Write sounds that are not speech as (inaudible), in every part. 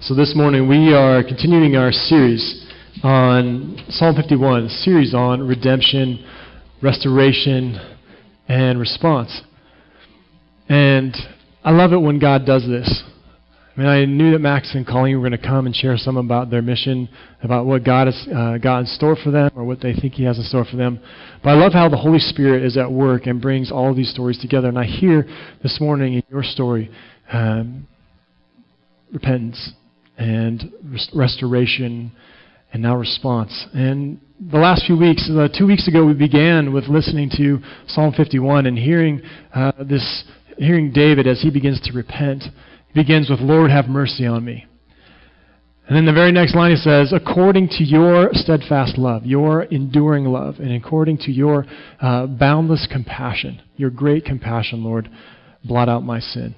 So this morning we are continuing our series on Psalm 51, a series on redemption, restoration, and response. And I love it when God does this. I mean, I knew that Max and Colleen were going to come and share some about their mission, about what God has uh, got in store for them, or what they think He has in store for them. But I love how the Holy Spirit is at work and brings all these stories together. And I hear this morning in your story um, repentance and restoration and now response. And the last few weeks, uh, two weeks ago, we began with listening to Psalm 51 and hearing uh, this, hearing David as he begins to repent. He begins with, "Lord, have mercy on me." And then the very next line he says, according to your steadfast love, your enduring love, and according to your uh, boundless compassion, your great compassion, Lord, blot out my sin.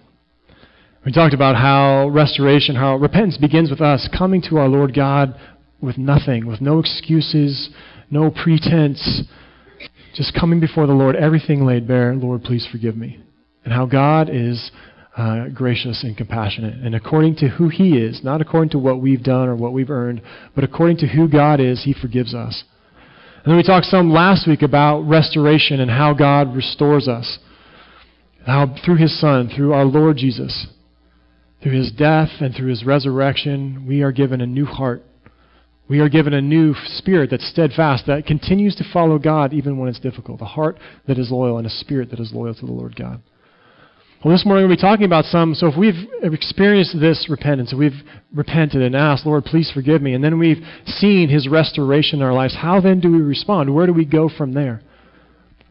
We talked about how restoration, how repentance begins with us coming to our Lord God with nothing, with no excuses, no pretense, just coming before the Lord, everything laid bare. Lord, please forgive me. And how God is uh, gracious and compassionate. And according to who He is, not according to what we've done or what we've earned, but according to who God is, He forgives us. And then we talked some last week about restoration and how God restores us. How through His Son, through our Lord Jesus, through his death and through his resurrection, we are given a new heart. We are given a new spirit that's steadfast, that continues to follow God even when it's difficult. A heart that is loyal and a spirit that is loyal to the Lord God. Well, this morning we'll be talking about some. So if we've experienced this repentance, we've repented and asked, Lord, please forgive me, and then we've seen his restoration in our lives, how then do we respond? Where do we go from there?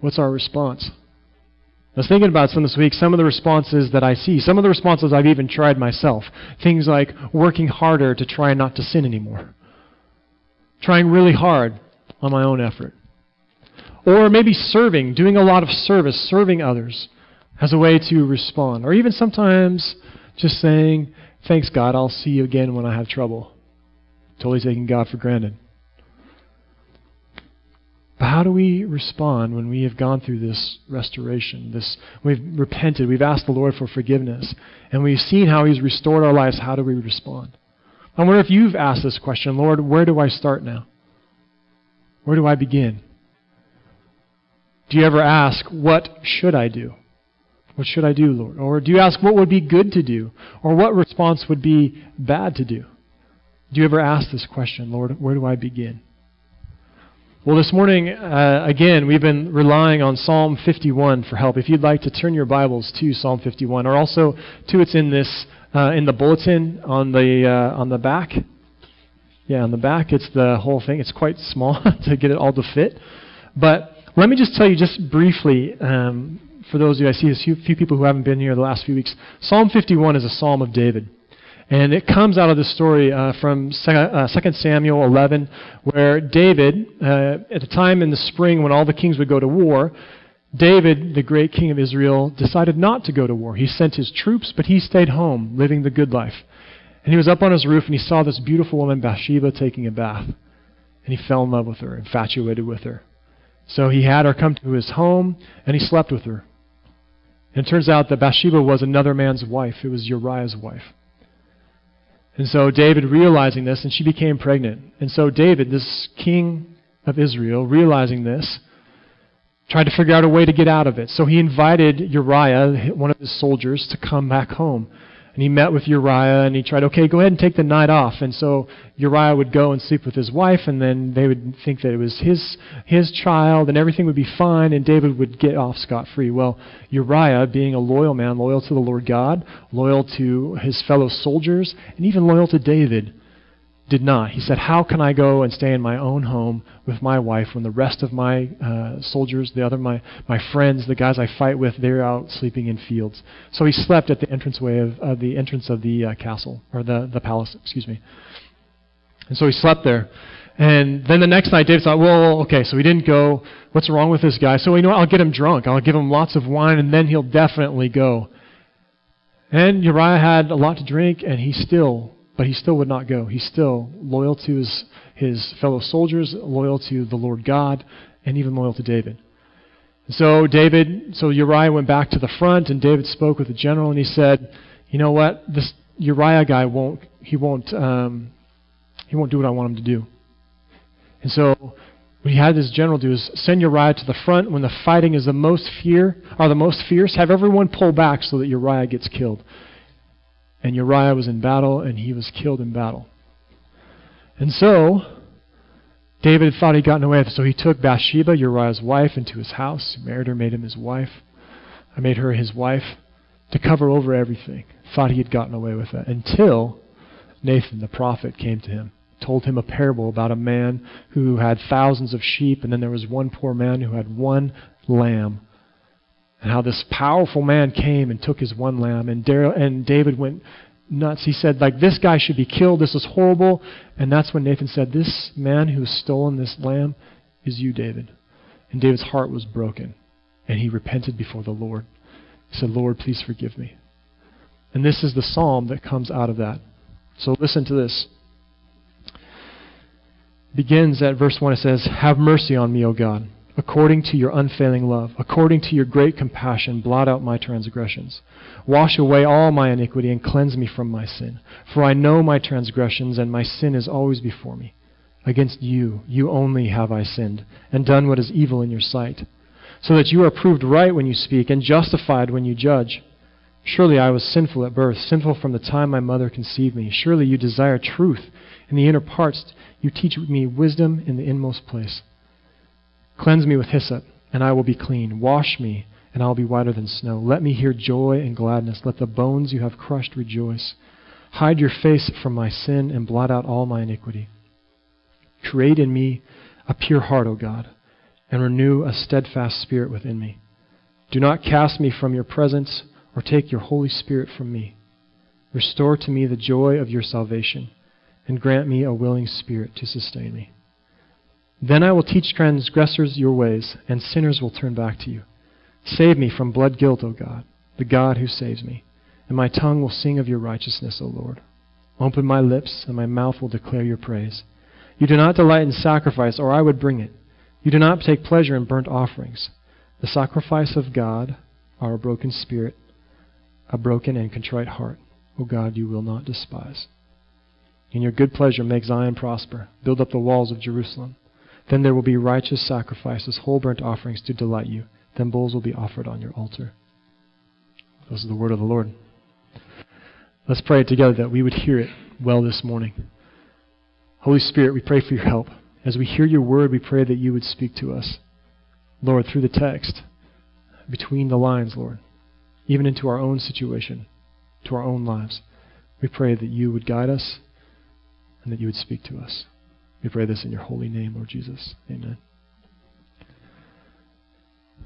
What's our response? I was thinking about some this week, some of the responses that I see, some of the responses I've even tried myself. Things like working harder to try not to sin anymore, trying really hard on my own effort. Or maybe serving, doing a lot of service, serving others as a way to respond. Or even sometimes just saying, Thanks, God, I'll see you again when I have trouble. Totally taking God for granted. But how do we respond when we have gone through this restoration? This we've repented, we've asked the Lord for forgiveness, and we've seen how He's restored our lives. How do we respond? I wonder if you've asked this question, Lord, where do I start now? Where do I begin? Do you ever ask, what should I do? What should I do, Lord? Or do you ask, what would be good to do? Or what response would be bad to do? Do you ever ask this question, Lord, where do I begin? Well, this morning, uh, again, we've been relying on Psalm 51 for help. If you'd like to turn your Bibles to Psalm 51, or also to it's in this uh, in the bulletin on the uh, on the back. Yeah, on the back, it's the whole thing. It's quite small (laughs) to get it all to fit. But let me just tell you, just briefly, um, for those of you I see a few, few people who haven't been here the last few weeks. Psalm 51 is a psalm of David. And it comes out of the story uh, from 2 uh, Samuel 11, where David, uh, at a time in the spring when all the kings would go to war, David, the great king of Israel, decided not to go to war. He sent his troops, but he stayed home, living the good life. And he was up on his roof and he saw this beautiful woman, Bathsheba, taking a bath. And he fell in love with her, infatuated with her. So he had her come to his home and he slept with her. And it turns out that Bathsheba was another man's wife. It was Uriah's wife. And so David, realizing this, and she became pregnant. And so David, this king of Israel, realizing this, tried to figure out a way to get out of it. So he invited Uriah, one of his soldiers, to come back home. And he met with Uriah and he tried, okay, go ahead and take the night off. And so Uriah would go and sleep with his wife, and then they would think that it was his, his child and everything would be fine, and David would get off scot free. Well, Uriah, being a loyal man, loyal to the Lord God, loyal to his fellow soldiers, and even loyal to David, did not. He said, How can I go and stay in my own home with my wife when the rest of my uh, soldiers, the other my, my friends, the guys I fight with, they're out sleeping in fields? So he slept at the entranceway of, of the entrance of the uh, castle, or the, the palace, excuse me. And so he slept there. And then the next night, David thought, well, okay, so he didn't go. What's wrong with this guy? So you know? I'll get him drunk. I'll give him lots of wine, and then he'll definitely go. And Uriah had a lot to drink, and he still but he still would not go. He's still loyal to his, his fellow soldiers, loyal to the Lord God, and even loyal to David. So David, so Uriah went back to the front, and David spoke with the general, and he said, "You know what? This Uriah guy won't he won't um, he won't do what I want him to do. And so what he had his general do is send Uriah to the front when the fighting is the most fear the most fierce. Have everyone pull back so that Uriah gets killed. And Uriah was in battle and he was killed in battle. And so David thought he'd gotten away with it, so he took Bathsheba, Uriah's wife, into his house, married her, made him his wife. I made her his wife to cover over everything. Thought he had gotten away with it until Nathan the prophet came to him, told him a parable about a man who had thousands of sheep, and then there was one poor man who had one lamb. And how this powerful man came and took his one lamb, and, Dar- and David went nuts. He said, like, this guy should be killed. This is horrible. And that's when Nathan said, this man who has stolen this lamb is you, David. And David's heart was broken. And he repented before the Lord. He said, Lord, please forgive me. And this is the psalm that comes out of that. So listen to this. It begins at verse 1. It says, Have mercy on me, O God, according to your unfailing love, according to your great compassion, blot out my transgressions. Wash away all my iniquity and cleanse me from my sin. For I know my transgressions, and my sin is always before me. Against you, you only have I sinned, and done what is evil in your sight, so that you are proved right when you speak, and justified when you judge. Surely I was sinful at birth, sinful from the time my mother conceived me. Surely you desire truth in the inner parts. You teach me wisdom in the inmost place. Cleanse me with hyssop, and I will be clean. Wash me, and I will be whiter than snow. Let me hear joy and gladness. Let the bones you have crushed rejoice. Hide your face from my sin and blot out all my iniquity. Create in me a pure heart, O God, and renew a steadfast spirit within me. Do not cast me from your presence or take your Holy Spirit from me. Restore to me the joy of your salvation, and grant me a willing spirit to sustain me. Then I will teach transgressors your ways, and sinners will turn back to you. Save me from blood guilt, O God, the God who saves me, and my tongue will sing of your righteousness, O Lord. Open my lips, and my mouth will declare your praise. You do not delight in sacrifice, or I would bring it. You do not take pleasure in burnt offerings. The sacrifice of God are a broken spirit, a broken and contrite heart. O God, you will not despise. In your good pleasure make Zion prosper. Build up the walls of Jerusalem. Then there will be righteous sacrifices, whole burnt offerings to delight you. Then bulls will be offered on your altar. This is the word of the Lord. Let's pray together that we would hear it well this morning. Holy Spirit, we pray for your help. As we hear your word, we pray that you would speak to us. Lord, through the text, between the lines, Lord, even into our own situation, to our own lives. We pray that you would guide us and that you would speak to us. We pray this in your holy name, Lord Jesus. Amen.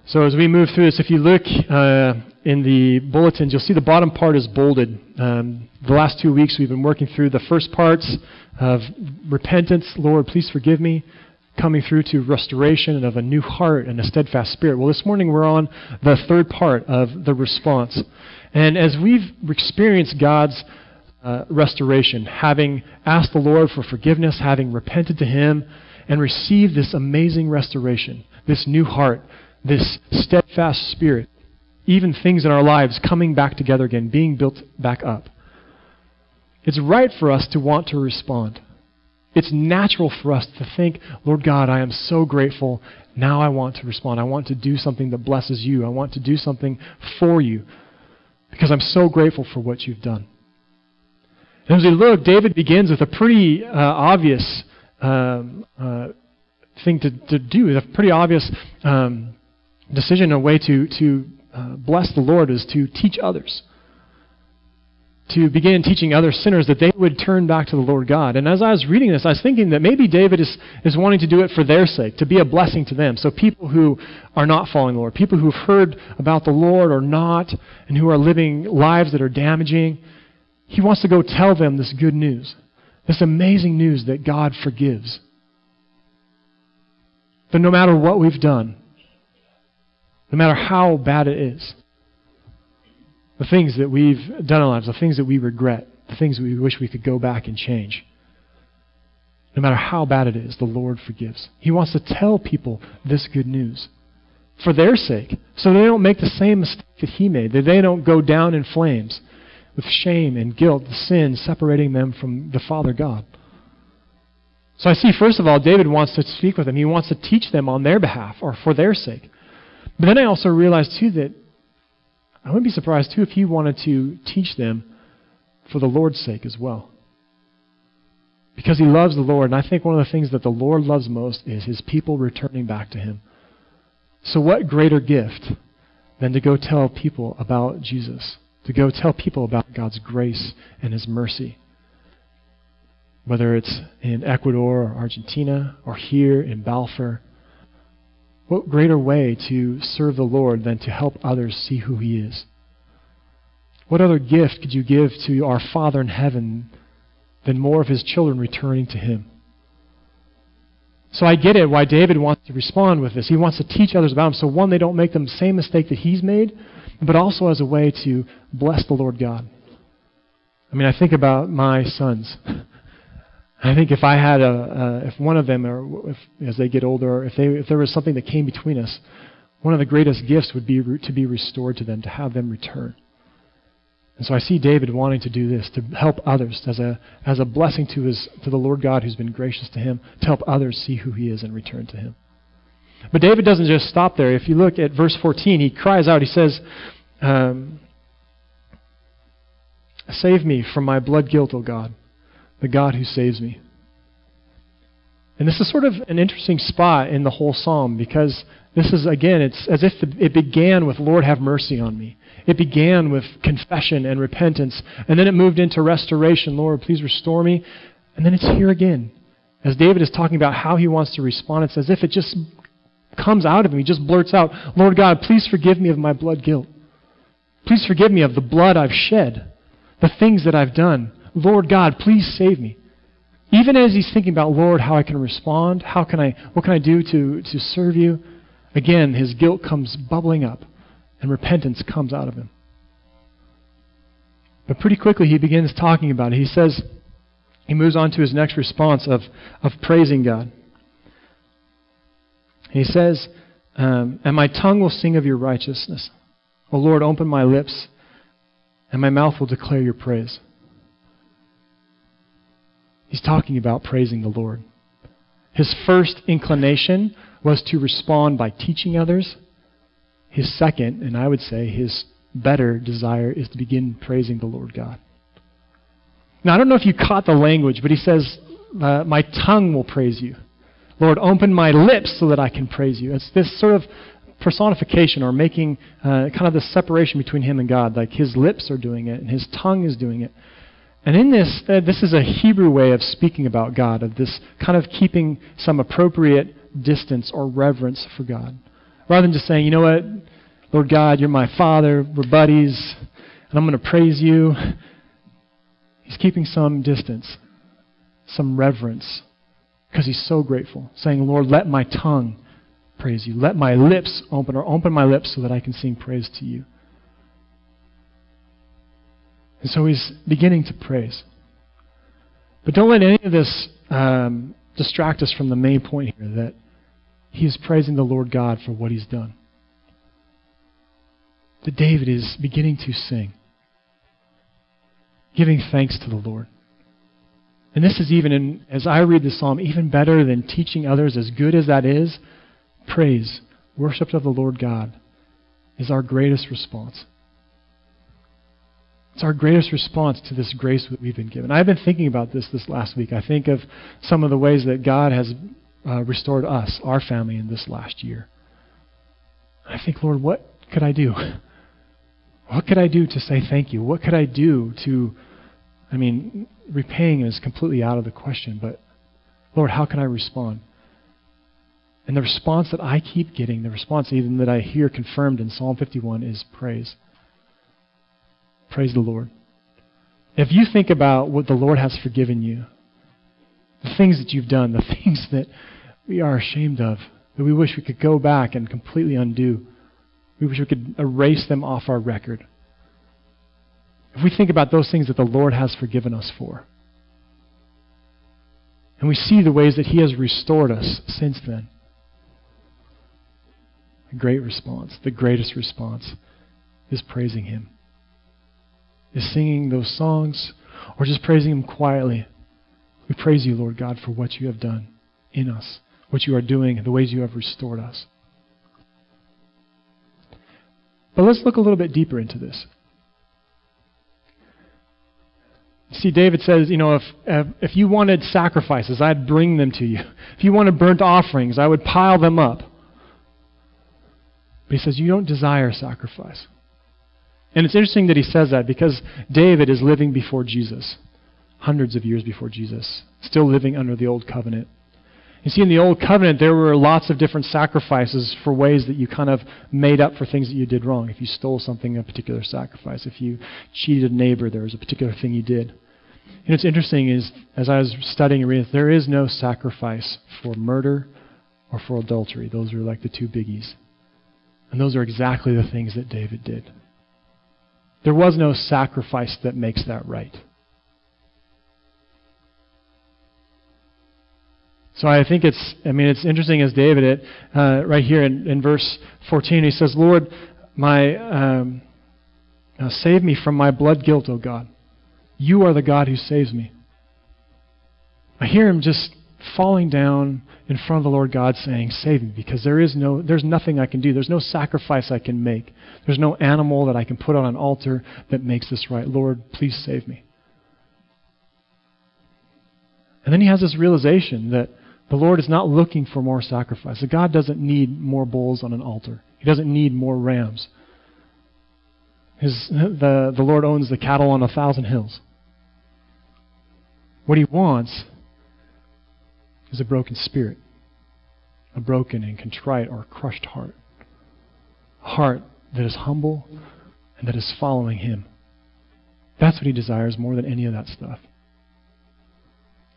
So as we move through this, if you look uh, in the bulletins, you'll see the bottom part is bolded. Um, the last two weeks we've been working through the first parts of repentance. Lord, please forgive me. Coming through to restoration and of a new heart and a steadfast spirit. Well, this morning we're on the third part of the response. And as we've experienced God's uh, restoration, having asked the Lord for forgiveness, having repented to Him, and received this amazing restoration, this new heart, this steadfast spirit, even things in our lives coming back together again, being built back up. It's right for us to want to respond. It's natural for us to think, Lord God, I am so grateful. Now I want to respond. I want to do something that blesses you. I want to do something for you because I'm so grateful for what you've done. And as we look, David begins with a pretty uh, obvious um, uh, thing to, to do, a pretty obvious um, decision, a way to, to uh, bless the Lord is to teach others. To begin teaching other sinners that they would turn back to the Lord God. And as I was reading this, I was thinking that maybe David is, is wanting to do it for their sake, to be a blessing to them. So people who are not following the Lord, people who've heard about the Lord or not, and who are living lives that are damaging, he wants to go tell them this good news, this amazing news that God forgives. That no matter what we've done, no matter how bad it is, the things that we've done in our lives, the things that we regret, the things we wish we could go back and change, no matter how bad it is, the Lord forgives. He wants to tell people this good news for their sake, so they don't make the same mistake that he made, that they don't go down in flames with shame and guilt, the sin separating them from the Father God. So I see, first of all, David wants to speak with them. He wants to teach them on their behalf or for their sake. But then I also realized, too, that I wouldn't be surprised, too, if he wanted to teach them for the Lord's sake as well. Because he loves the Lord. And I think one of the things that the Lord loves most is his people returning back to him. So, what greater gift than to go tell people about Jesus? To go tell people about God's grace and his mercy? Whether it's in Ecuador or Argentina or here in Balfour. What greater way to serve the Lord than to help others see who he is? What other gift could you give to our Father in heaven than more of his children returning to him? So I get it why David wants to respond with this. He wants to teach others about him. So, one, they don't make the same mistake that he's made, but also as a way to bless the Lord God. I mean, I think about my sons. (laughs) I think if I had a, if one of them, or if, as they get older, if, they, if there was something that came between us, one of the greatest gifts would be re- to be restored to them, to have them return. And so I see David wanting to do this, to help others as a, as a blessing to, his, to the Lord God who's been gracious to him, to help others see who he is and return to him. But David doesn't just stop there. If you look at verse 14, he cries out, he says, um, Save me from my blood guilt, O God, the God who saves me. And this is sort of an interesting spot in the whole psalm because this is, again, it's as if it began with, Lord, have mercy on me. It began with confession and repentance, and then it moved into restoration. Lord, please restore me. And then it's here again. As David is talking about how he wants to respond, it's as if it just comes out of him. He just blurts out, Lord God, please forgive me of my blood guilt. Please forgive me of the blood I've shed, the things that I've done. Lord God, please save me. Even as he's thinking about, Lord, how I can respond, how can I, what can I do to, to serve you? Again, his guilt comes bubbling up and repentance comes out of him. But pretty quickly he begins talking about it. He says, he moves on to his next response of, of praising God. He says, um, And my tongue will sing of your righteousness. O Lord, open my lips, and my mouth will declare your praise. He's talking about praising the Lord. His first inclination was to respond by teaching others his second, and I would say his better desire, is to begin praising the Lord God. Now, I don't know if you caught the language, but he says, uh, My tongue will praise you. Lord, open my lips so that I can praise you. It's this sort of personification or making uh, kind of the separation between him and God. Like his lips are doing it and his tongue is doing it. And in this, uh, this is a Hebrew way of speaking about God, of this kind of keeping some appropriate distance or reverence for God. Rather than just saying, you know what, Lord God, you're my Father, we're buddies, and I'm going to praise you. He's keeping some distance, some reverence, because he's so grateful. Saying, Lord, let my tongue praise you. Let my lips open, or open my lips so that I can sing praise to you. And so he's beginning to praise. But don't let any of this um, distract us from the main point here that he is praising the Lord God for what he's done. That David is beginning to sing, giving thanks to the Lord. And this is even, in, as I read the psalm, even better than teaching others, as good as that is, praise, worship of the Lord God, is our greatest response. It's our greatest response to this grace that we've been given. I've been thinking about this this last week. I think of some of the ways that God has uh, restored us, our family, in this last year. I think, Lord, what could I do? (laughs) What could I do to say thank you? What could I do to, I mean, repaying is completely out of the question, but Lord, how can I respond? And the response that I keep getting, the response even that I hear confirmed in Psalm 51 is praise. Praise the Lord. If you think about what the Lord has forgiven you, the things that you've done, the (laughs) things that we are ashamed of, that we wish we could go back and completely undo. We wish we could erase them off our record. If we think about those things that the Lord has forgiven us for, and we see the ways that He has restored us since then, a great response, the greatest response, is praising Him. Is singing those songs or just praising Him quietly. We praise you, Lord God, for what you have done in us, what you are doing, the ways you have restored us. But let's look a little bit deeper into this. See, David says, you know, if, if you wanted sacrifices, I'd bring them to you. If you wanted burnt offerings, I would pile them up. But he says, you don't desire sacrifice. And it's interesting that he says that because David is living before Jesus, hundreds of years before Jesus, still living under the old covenant. You see, in the Old Covenant, there were lots of different sacrifices for ways that you kind of made up for things that you did wrong. If you stole something, a particular sacrifice. If you cheated a neighbor, there was a particular thing you did. And what's interesting is, as I was studying and reading, there is no sacrifice for murder or for adultery. Those are like the two biggies. And those are exactly the things that David did. There was no sacrifice that makes that right. So I think it's, I mean, it's interesting as David, it, uh, right here in, in verse 14, he says, Lord, my, um, uh, save me from my blood guilt, O God. You are the God who saves me. I hear him just falling down in front of the Lord God saying, Save me, because there is no there's nothing I can do. There's no sacrifice I can make. There's no animal that I can put on an altar that makes this right. Lord, please save me. And then he has this realization that the Lord is not looking for more sacrifice. That God doesn't need more bulls on an altar. He doesn't need more rams. His, the, the Lord owns the cattle on a thousand hills. What he wants is a broken spirit, a broken and contrite or crushed heart. A heart that is humble and that is following him. That's what he desires more than any of that stuff.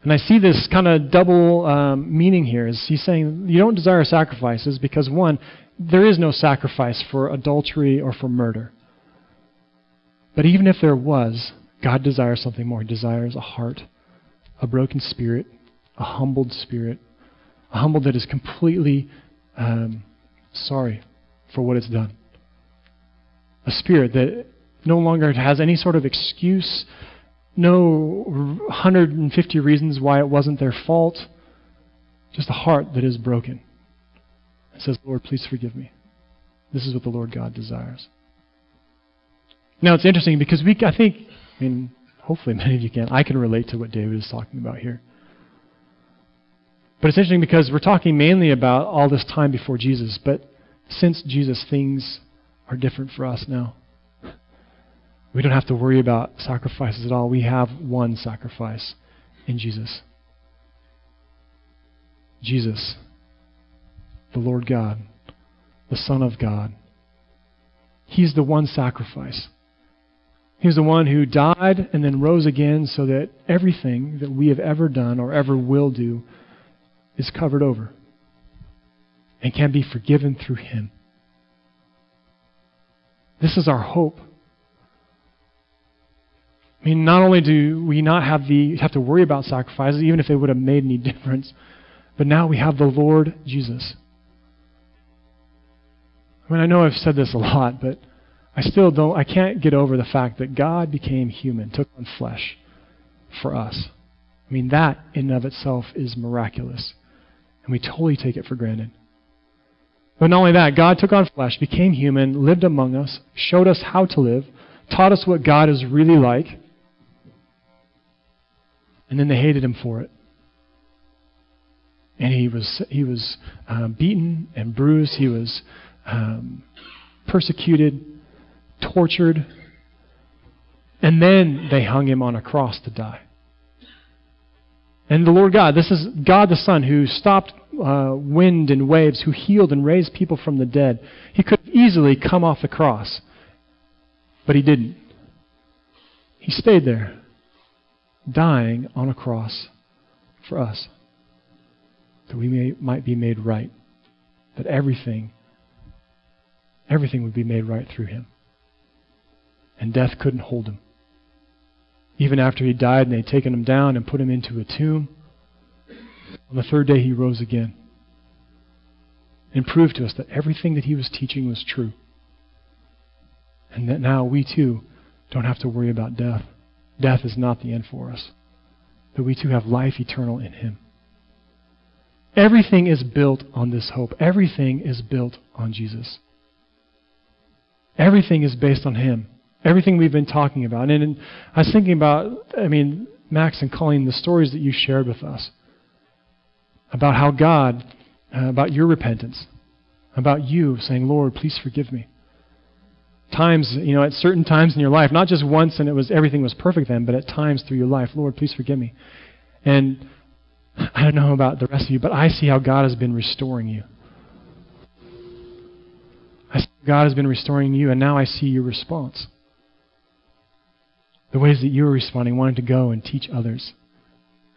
And I see this kind of double um, meaning here. Is he's saying you don't desire sacrifices because one, there is no sacrifice for adultery or for murder. But even if there was, God desires something more. He desires a heart, a broken spirit, a humbled spirit, a humble that is completely um, sorry for what it's done. A spirit that no longer has any sort of excuse, no 150 reasons why it wasn't their fault, just a heart that is broken. It says, Lord, please forgive me. This is what the Lord God desires. Now it's interesting because we, I think, I mean, hopefully many of you can. I can relate to what David is talking about here. But it's interesting because we're talking mainly about all this time before Jesus, but since Jesus, things are different for us now. We don't have to worry about sacrifices at all. We have one sacrifice in Jesus. Jesus, the Lord God, the Son of God. He's the one sacrifice. He's the one who died and then rose again so that everything that we have ever done or ever will do is covered over and can be forgiven through Him. This is our hope. I mean, not only do we not have the have to worry about sacrifices, even if they would have made any (laughs) difference, but now we have the Lord Jesus. I mean, I know I've said this a lot, but I still don't, I can't get over the fact that God became human, took on flesh for us. I mean, that in and of itself is miraculous. And we totally take it for granted. But not only that, God took on flesh, became human, lived among us, showed us how to live, taught us what God is really like, and then they hated him for it. And he was, he was uh, beaten and bruised. He was um, persecuted tortured, and then they hung him on a cross to die. And the Lord God, this is God the Son who stopped uh, wind and waves, who healed and raised people from the dead. He could easily come off the cross, but he didn't. He stayed there, dying on a cross for us, that we may, might be made right, that everything, everything would be made right through him and death couldn't hold him. Even after he died and they'd taken him down and put him into a tomb, on the third day he rose again and proved to us that everything that he was teaching was true. And that now we too don't have to worry about death. Death is not the end for us. That we too have life eternal in Him. Everything is built on this hope. Everything is built on Jesus. Everything is based on Him. Everything we've been talking about. And, and I was thinking about, I mean, Max and Colleen, the stories that you shared with us about how God, uh, about your repentance, about you saying, Lord, please forgive me. Times, you know, at certain times in your life, not just once and it was everything was perfect then, but at times through your life, Lord, please forgive me. And I don't know about the rest of you, but I see how God has been restoring you. I see God has been restoring you, and now I see your response. The ways that you are responding, wanting to go and teach others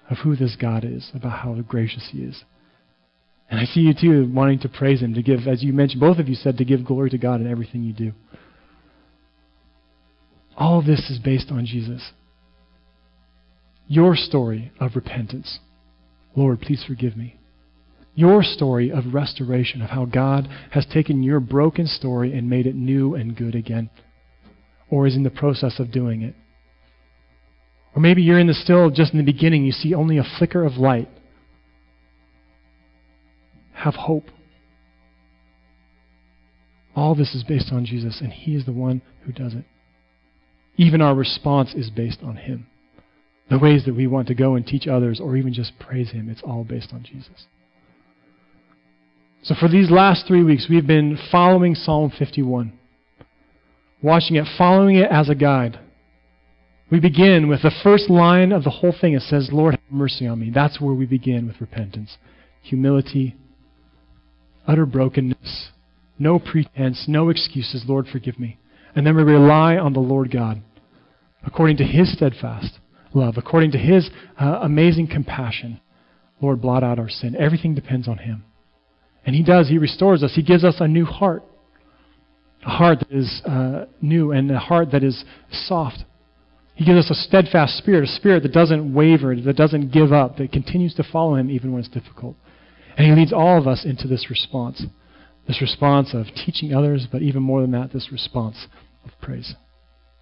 of who this God is, about how gracious He is. And I see you too wanting to praise Him, to give, as you mentioned, both of you said, to give glory to God in everything you do. All this is based on Jesus. Your story of repentance. Lord, please forgive me. Your story of restoration, of how God has taken your broken story and made it new and good again, or is in the process of doing it. Or maybe you're in the still, just in the beginning, you see only a flicker of light. Have hope. All this is based on Jesus, and He is the one who does it. Even our response is based on Him. The ways that we want to go and teach others, or even just praise Him, it's all based on Jesus. So, for these last three weeks, we've been following Psalm 51, watching it, following it as a guide. We begin with the first line of the whole thing. It says, Lord, have mercy on me. That's where we begin with repentance. Humility, utter brokenness, no pretense, no excuses. Lord, forgive me. And then we rely on the Lord God according to His steadfast love, according to His uh, amazing compassion. Lord, blot out our sin. Everything depends on Him. And He does. He restores us. He gives us a new heart. A heart that is uh, new and a heart that is soft he gives us a steadfast spirit, a spirit that doesn't waver, that doesn't give up, that continues to follow Him even when it's difficult. And He leads all of us into this response this response of teaching others, but even more than that, this response of praise.